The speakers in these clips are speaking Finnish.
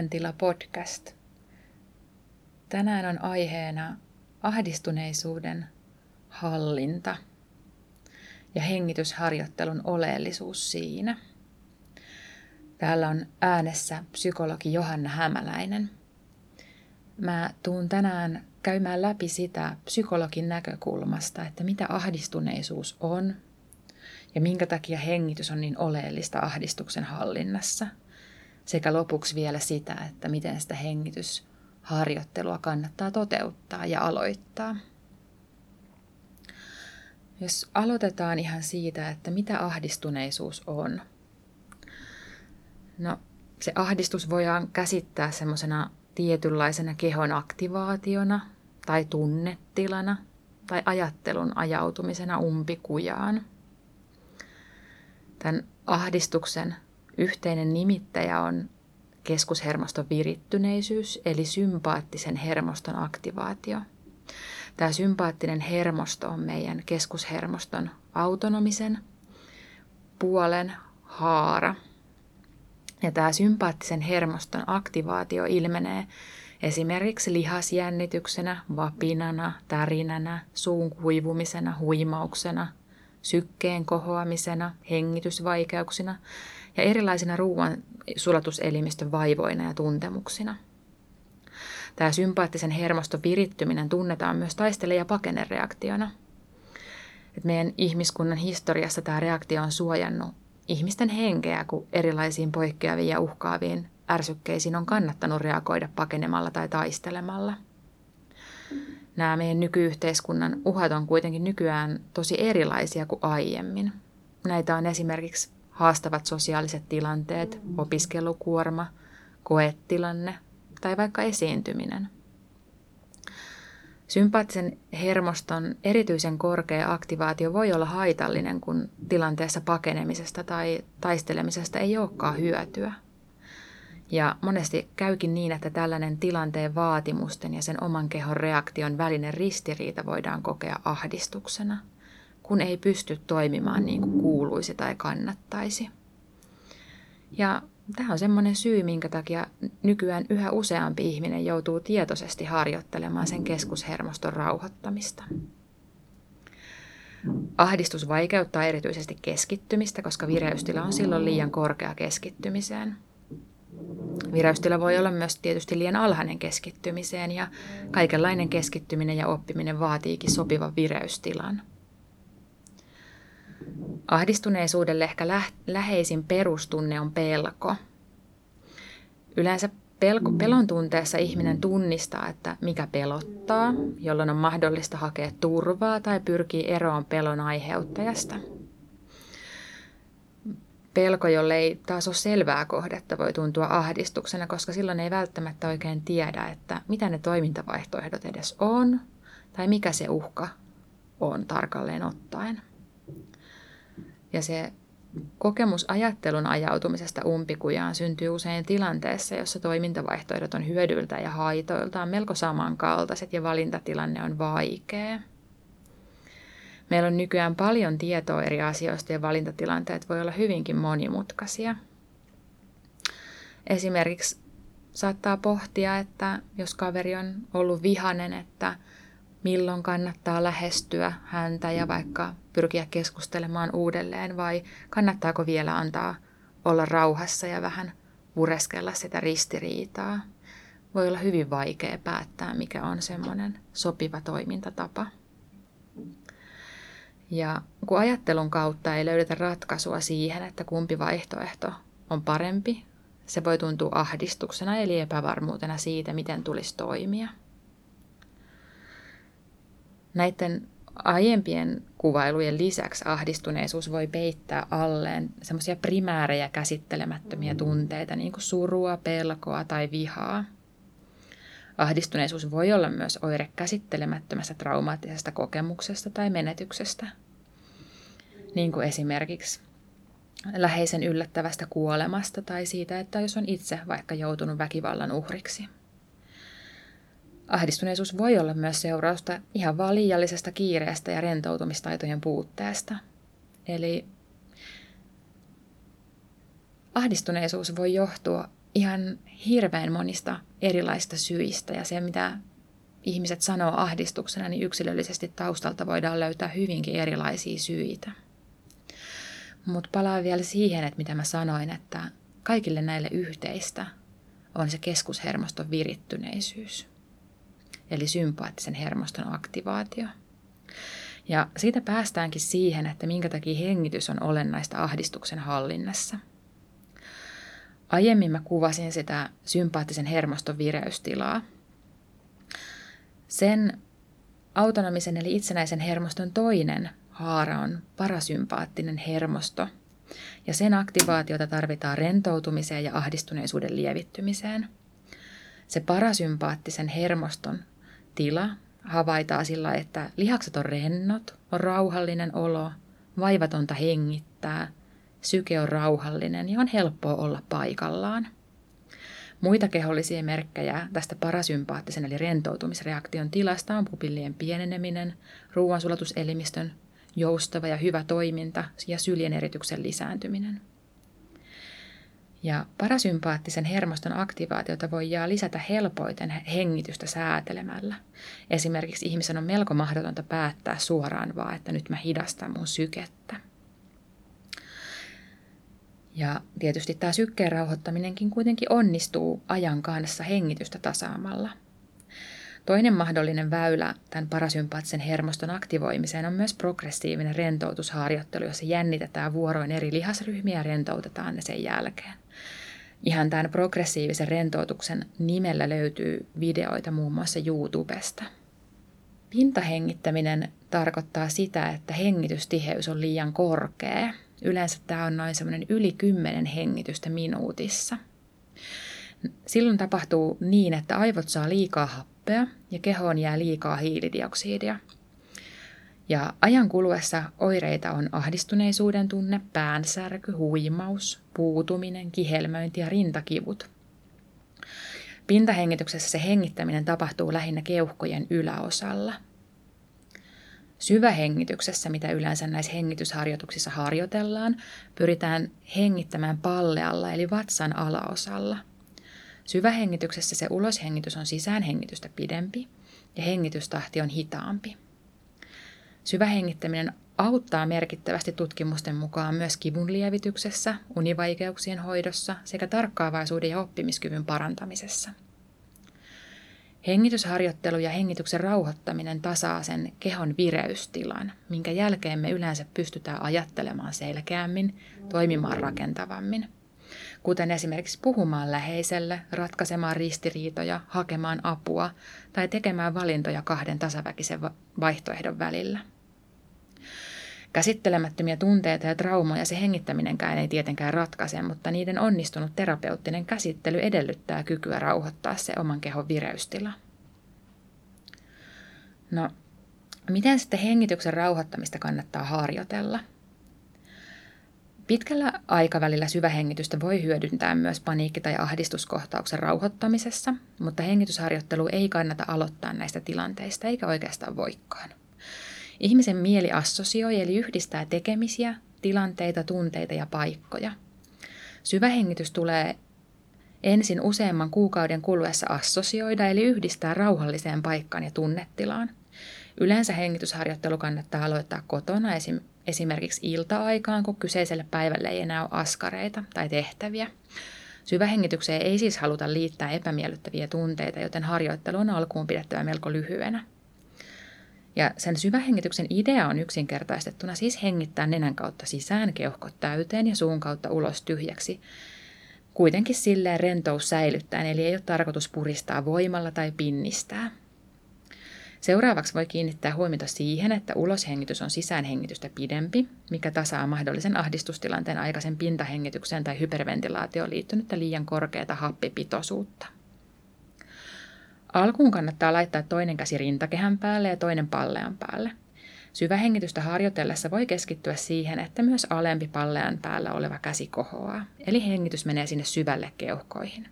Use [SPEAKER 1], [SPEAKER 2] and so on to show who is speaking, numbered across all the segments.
[SPEAKER 1] Mielentila podcast. Tänään on aiheena ahdistuneisuuden hallinta ja hengitysharjoittelun oleellisuus siinä. Täällä on äänessä psykologi Johanna Hämäläinen. Mä tuun tänään käymään läpi sitä psykologin näkökulmasta, että mitä ahdistuneisuus on ja minkä takia hengitys on niin oleellista ahdistuksen hallinnassa – sekä lopuksi vielä sitä, että miten sitä hengitysharjoittelua kannattaa toteuttaa ja aloittaa. Jos aloitetaan ihan siitä, että mitä ahdistuneisuus on. No, se ahdistus voidaan käsittää semmoisena tietynlaisena kehon aktivaationa tai tunnetilana tai ajattelun ajautumisena umpikujaan. Tämän ahdistuksen Yhteinen nimittäjä on keskushermoston virittyneisyys, eli sympaattisen hermoston aktivaatio. Tämä sympaattinen hermosto on meidän keskushermoston autonomisen puolen haara. Ja tämä sympaattisen hermoston aktivaatio ilmenee esimerkiksi lihasjännityksenä, vapinana, tärinänä, suun kuivumisena, huimauksena, sykkeen kohoamisena, hengitysvaikeuksina ja erilaisina ruoan sulatuselimistön vaivoina ja tuntemuksina. Tämä sympaattisen hermoston virittyminen tunnetaan myös taistele- ja pakenereaktiona. Et meidän ihmiskunnan historiassa tämä reaktio on suojannut ihmisten henkeä, kun erilaisiin poikkeaviin ja uhkaaviin ärsykkeisiin on kannattanut reagoida pakenemalla tai taistelemalla. Nämä meidän nykyyhteiskunnan uhat on kuitenkin nykyään tosi erilaisia kuin aiemmin. Näitä on esimerkiksi haastavat sosiaaliset tilanteet, opiskelukuorma, koetilanne tai vaikka esiintyminen. Sympaattisen hermoston erityisen korkea aktivaatio voi olla haitallinen, kun tilanteessa pakenemisesta tai taistelemisesta ei olekaan hyötyä. Ja monesti käykin niin, että tällainen tilanteen vaatimusten ja sen oman kehon reaktion välinen ristiriita voidaan kokea ahdistuksena – kun ei pysty toimimaan niin kuin kuuluisi tai kannattaisi. Ja tämä on semmoinen syy, minkä takia nykyään yhä useampi ihminen joutuu tietoisesti harjoittelemaan sen keskushermoston rauhoittamista. Ahdistus vaikeuttaa erityisesti keskittymistä, koska vireystila on silloin liian korkea keskittymiseen. Vireystila voi olla myös tietysti liian alhainen keskittymiseen ja kaikenlainen keskittyminen ja oppiminen vaatiikin sopivan vireystilan. Ahdistuneisuudelle ehkä lä- läheisin perustunne on pelko. Yleensä pelko, pelon tunteessa ihminen tunnistaa, että mikä pelottaa, jolloin on mahdollista hakea turvaa tai pyrkii eroon pelon aiheuttajasta. Pelko, jolle ei taas ole selvää kohdetta, voi tuntua ahdistuksena, koska silloin ei välttämättä oikein tiedä, että mitä ne toimintavaihtoehdot edes on tai mikä se uhka on tarkalleen ottaen. Ja se kokemus ajattelun ajautumisesta umpikujaan syntyy usein tilanteessa, jossa toimintavaihtoehdot on hyödyltä ja haitoiltaan melko samankaltaiset ja valintatilanne on vaikea. Meillä on nykyään paljon tietoa eri asioista ja valintatilanteet voi olla hyvinkin monimutkaisia. Esimerkiksi saattaa pohtia, että jos kaveri on ollut vihanen, että milloin kannattaa lähestyä häntä ja vaikka pyrkiä keskustelemaan uudelleen vai kannattaako vielä antaa olla rauhassa ja vähän pureskella sitä ristiriitaa. Voi olla hyvin vaikea päättää, mikä on semmoinen sopiva toimintatapa. Ja kun ajattelun kautta ei löydetä ratkaisua siihen, että kumpi vaihtoehto on parempi, se voi tuntua ahdistuksena eli epävarmuutena siitä, miten tulisi toimia. Näiden aiempien kuvailujen lisäksi ahdistuneisuus voi peittää alleen semmoisia primäärejä käsittelemättömiä tunteita, niin kuin surua, pelkoa tai vihaa. Ahdistuneisuus voi olla myös oire käsittelemättömästä traumaattisesta kokemuksesta tai menetyksestä, niin kuin esimerkiksi läheisen yllättävästä kuolemasta tai siitä, että jos on itse vaikka joutunut väkivallan uhriksi. Ahdistuneisuus voi olla myös seurausta ihan vaan liiallisesta kiireestä ja rentoutumistaitojen puutteesta. Eli ahdistuneisuus voi johtua ihan hirveän monista erilaisista syistä ja se, mitä ihmiset sanoo ahdistuksena, niin yksilöllisesti taustalta voidaan löytää hyvinkin erilaisia syitä. Mutta palaan vielä siihen, että mitä mä sanoin, että kaikille näille yhteistä on se keskushermoston virittyneisyys, eli sympaattisen hermoston aktivaatio. Ja siitä päästäänkin siihen, että minkä takia hengitys on olennaista ahdistuksen hallinnassa. Aiemmin mä kuvasin sitä sympaattisen hermoston vireystilaa. Sen autonomisen eli itsenäisen hermoston toinen haara on parasympaattinen hermosto, ja sen aktivaatiota tarvitaan rentoutumiseen ja ahdistuneisuuden lievittymiseen. Se parasympaattisen hermoston tila havaitaan sillä, että lihakset on rennot, on rauhallinen olo, vaivatonta hengittää, syke on rauhallinen ja on helppoa olla paikallaan. Muita kehollisia merkkejä tästä parasympaattisen eli rentoutumisreaktion tilasta on pupillien pieneneminen, ruoansulatuselimistön joustava ja hyvä toiminta ja syljen erityksen lisääntyminen. Ja parasympaattisen hermoston aktivaatiota voi lisätä helpoiten hengitystä säätelemällä. Esimerkiksi ihmisen on melko mahdotonta päättää suoraan vaan, että nyt mä hidastan mun sykettä. Ja tietysti tämä sykkeen rauhoittaminenkin kuitenkin onnistuu ajan kanssa hengitystä tasaamalla – Toinen mahdollinen väylä tämän parasympaattisen hermoston aktivoimiseen on myös progressiivinen rentoutusharjoittelu, jossa jännitetään vuoroin eri lihasryhmiä ja rentoutetaan ne sen jälkeen. Ihan tämän progressiivisen rentoutuksen nimellä löytyy videoita muun muassa YouTubesta. Pintahengittäminen tarkoittaa sitä, että hengitystiheys on liian korkea. Yleensä tämä on noin semmoinen yli 10 hengitystä minuutissa. Silloin tapahtuu niin, että aivot saa liikaa happea ja kehoon jää liikaa hiilidioksidia. Ja ajan kuluessa oireita on ahdistuneisuuden tunne, päänsärky, huimaus, puutuminen, kihelmöinti ja rintakivut. Pintahengityksessä se hengittäminen tapahtuu lähinnä keuhkojen yläosalla. Syvähengityksessä, mitä yleensä näissä hengitysharjoituksissa harjoitellaan, pyritään hengittämään pallealla eli vatsan alaosalla – Syvähengityksessä se uloshengitys on sisäänhengitystä pidempi ja hengitystahti on hitaampi. Syvähengittäminen auttaa merkittävästi tutkimusten mukaan myös kivun lievityksessä, univaikeuksien hoidossa sekä tarkkaavaisuuden ja oppimiskyvyn parantamisessa. Hengitysharjoittelu ja hengityksen rauhoittaminen tasaa sen kehon vireystilan, minkä jälkeen me yleensä pystytään ajattelemaan selkeämmin, toimimaan rakentavammin – kuten esimerkiksi puhumaan läheiselle, ratkaisemaan ristiriitoja, hakemaan apua tai tekemään valintoja kahden tasaväkisen vaihtoehdon välillä. Käsittelemättömiä tunteita ja traumoja se hengittäminenkään ei tietenkään ratkaise, mutta niiden onnistunut terapeuttinen käsittely edellyttää kykyä rauhoittaa se oman kehon vireystila. No, miten sitten hengityksen rauhoittamista kannattaa harjoitella – Pitkällä aikavälillä syvähengitystä voi hyödyntää myös paniikki- tai ahdistuskohtauksen rauhoittamisessa, mutta hengitysharjoittelu ei kannata aloittaa näistä tilanteista eikä oikeastaan voikaan. Ihmisen mieli assosioi eli yhdistää tekemisiä, tilanteita, tunteita ja paikkoja. Syvähengitys tulee ensin useamman kuukauden kuluessa assosioida eli yhdistää rauhalliseen paikkaan ja tunnetilaan. Yleensä hengitysharjoittelu kannattaa aloittaa kotona esim esimerkiksi ilta-aikaan, kun kyseiselle päivälle ei enää ole askareita tai tehtäviä. Syvähengitykseen ei siis haluta liittää epämiellyttäviä tunteita, joten harjoittelu on alkuun pidettävä melko lyhyenä. Ja sen syvähengityksen idea on yksinkertaistettuna siis hengittää nenän kautta sisään keuhkot täyteen ja suun kautta ulos tyhjäksi. Kuitenkin silleen rentous säilyttäen, eli ei ole tarkoitus puristaa voimalla tai pinnistää. Seuraavaksi voi kiinnittää huomiota siihen, että uloshengitys on sisäänhengitystä pidempi, mikä tasaa mahdollisen ahdistustilanteen aikaisen pintahengitykseen tai hyperventilaatioon liittynyttä liian korkeata happipitoisuutta. Alkuun kannattaa laittaa toinen käsi rintakehän päälle ja toinen pallean päälle. Syvähengitystä harjoitellessa voi keskittyä siihen, että myös alempi pallean päällä oleva käsi kohoaa, eli hengitys menee sinne syvälle keuhkoihin.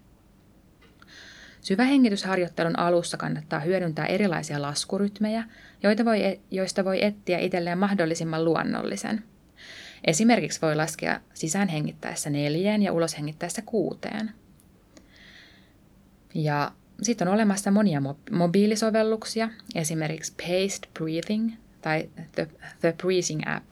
[SPEAKER 1] Syvähengitysharjoittelun alussa kannattaa hyödyntää erilaisia laskurytmejä, joita voi, e- joista voi etsiä itselleen mahdollisimman luonnollisen. Esimerkiksi voi laskea sisään hengittäessä neljään ja ulos hengittäessä kuuteen. Ja sitten on olemassa monia mobiilisovelluksia, esimerkiksi Paced Breathing tai The, The Breathing App.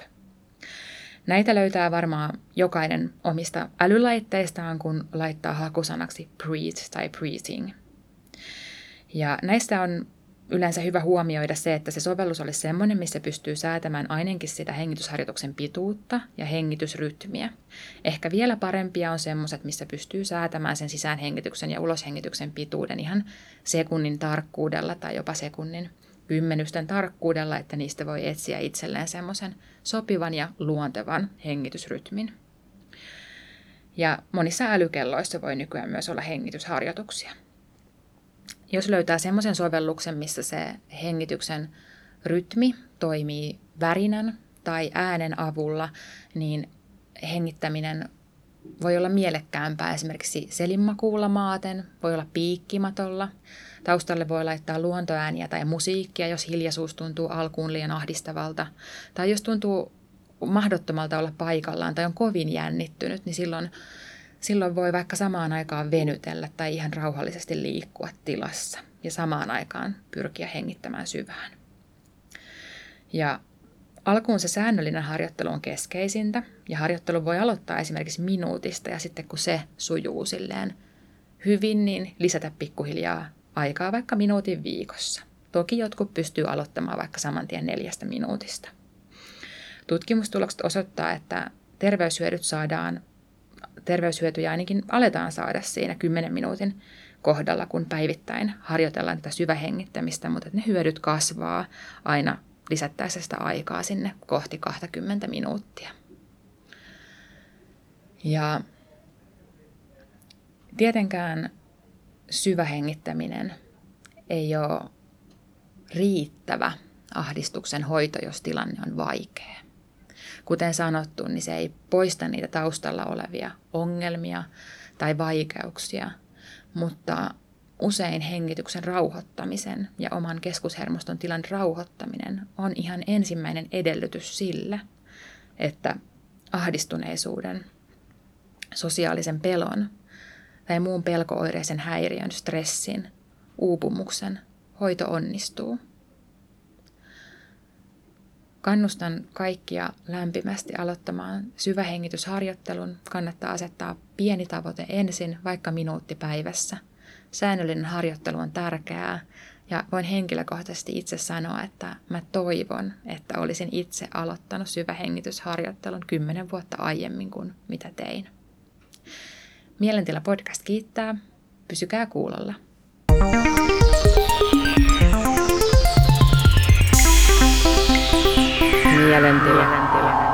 [SPEAKER 1] Näitä löytää varmaan jokainen omista älylaitteistaan, kun laittaa hakusanaksi breathe tai breathing. Ja näistä on yleensä hyvä huomioida se, että se sovellus olisi sellainen, missä pystyy säätämään ainakin sitä hengitysharjoituksen pituutta ja hengitysrytmiä. Ehkä vielä parempia on semmoiset, missä pystyy säätämään sen sisäänhengityksen ja uloshengityksen pituuden ihan sekunnin tarkkuudella tai jopa sekunnin kymmenysten tarkkuudella, että niistä voi etsiä itselleen semmoisen sopivan ja luontevan hengitysrytmin. Ja monissa älykelloissa voi nykyään myös olla hengitysharjoituksia. Jos löytää semmoisen sovelluksen, missä se hengityksen rytmi toimii värinän tai äänen avulla, niin hengittäminen voi olla mielekkäämpää esimerkiksi selinmakuulla maaten, voi olla piikkimatolla. Taustalle voi laittaa luontoääniä tai musiikkia, jos hiljaisuus tuntuu alkuun liian ahdistavalta. Tai jos tuntuu mahdottomalta olla paikallaan tai on kovin jännittynyt, niin silloin Silloin voi vaikka samaan aikaan venytellä tai ihan rauhallisesti liikkua tilassa ja samaan aikaan pyrkiä hengittämään syvään. Ja alkuun se säännöllinen harjoittelu on keskeisintä ja harjoittelu voi aloittaa esimerkiksi minuutista ja sitten kun se sujuu silleen hyvin, niin lisätä pikkuhiljaa aikaa vaikka minuutin viikossa. Toki jotkut pystyy aloittamaan vaikka saman tien neljästä minuutista. Tutkimustulokset osoittaa, että terveyshyödyt saadaan terveyshyötyjä ainakin aletaan saada siinä 10 minuutin kohdalla, kun päivittäin harjoitellaan tätä syvähengittämistä, mutta ne hyödyt kasvaa aina lisättäessä sitä aikaa sinne kohti 20 minuuttia. Ja tietenkään syvähengittäminen ei ole riittävä ahdistuksen hoito, jos tilanne on vaikea. Kuten sanottu, niin se ei poista niitä taustalla olevia ongelmia tai vaikeuksia, mutta usein hengityksen rauhoittamisen ja oman keskushermoston tilan rauhoittaminen on ihan ensimmäinen edellytys sille, että ahdistuneisuuden, sosiaalisen pelon tai muun pelkooireisen häiriön, stressin, uupumuksen hoito onnistuu. Kannustan kaikkia lämpimästi aloittamaan syvähengitysharjoittelun. Kannattaa asettaa pieni tavoite ensin, vaikka minuutti päivässä. Säännöllinen harjoittelu on tärkeää ja voin henkilökohtaisesti itse sanoa, että mä toivon, että olisin itse aloittanut syvähengitysharjoittelun kymmenen vuotta aiemmin kuin mitä tein. Mielentila podcast kiittää. Pysykää kuulolla. Muy adelante. Muy adelante.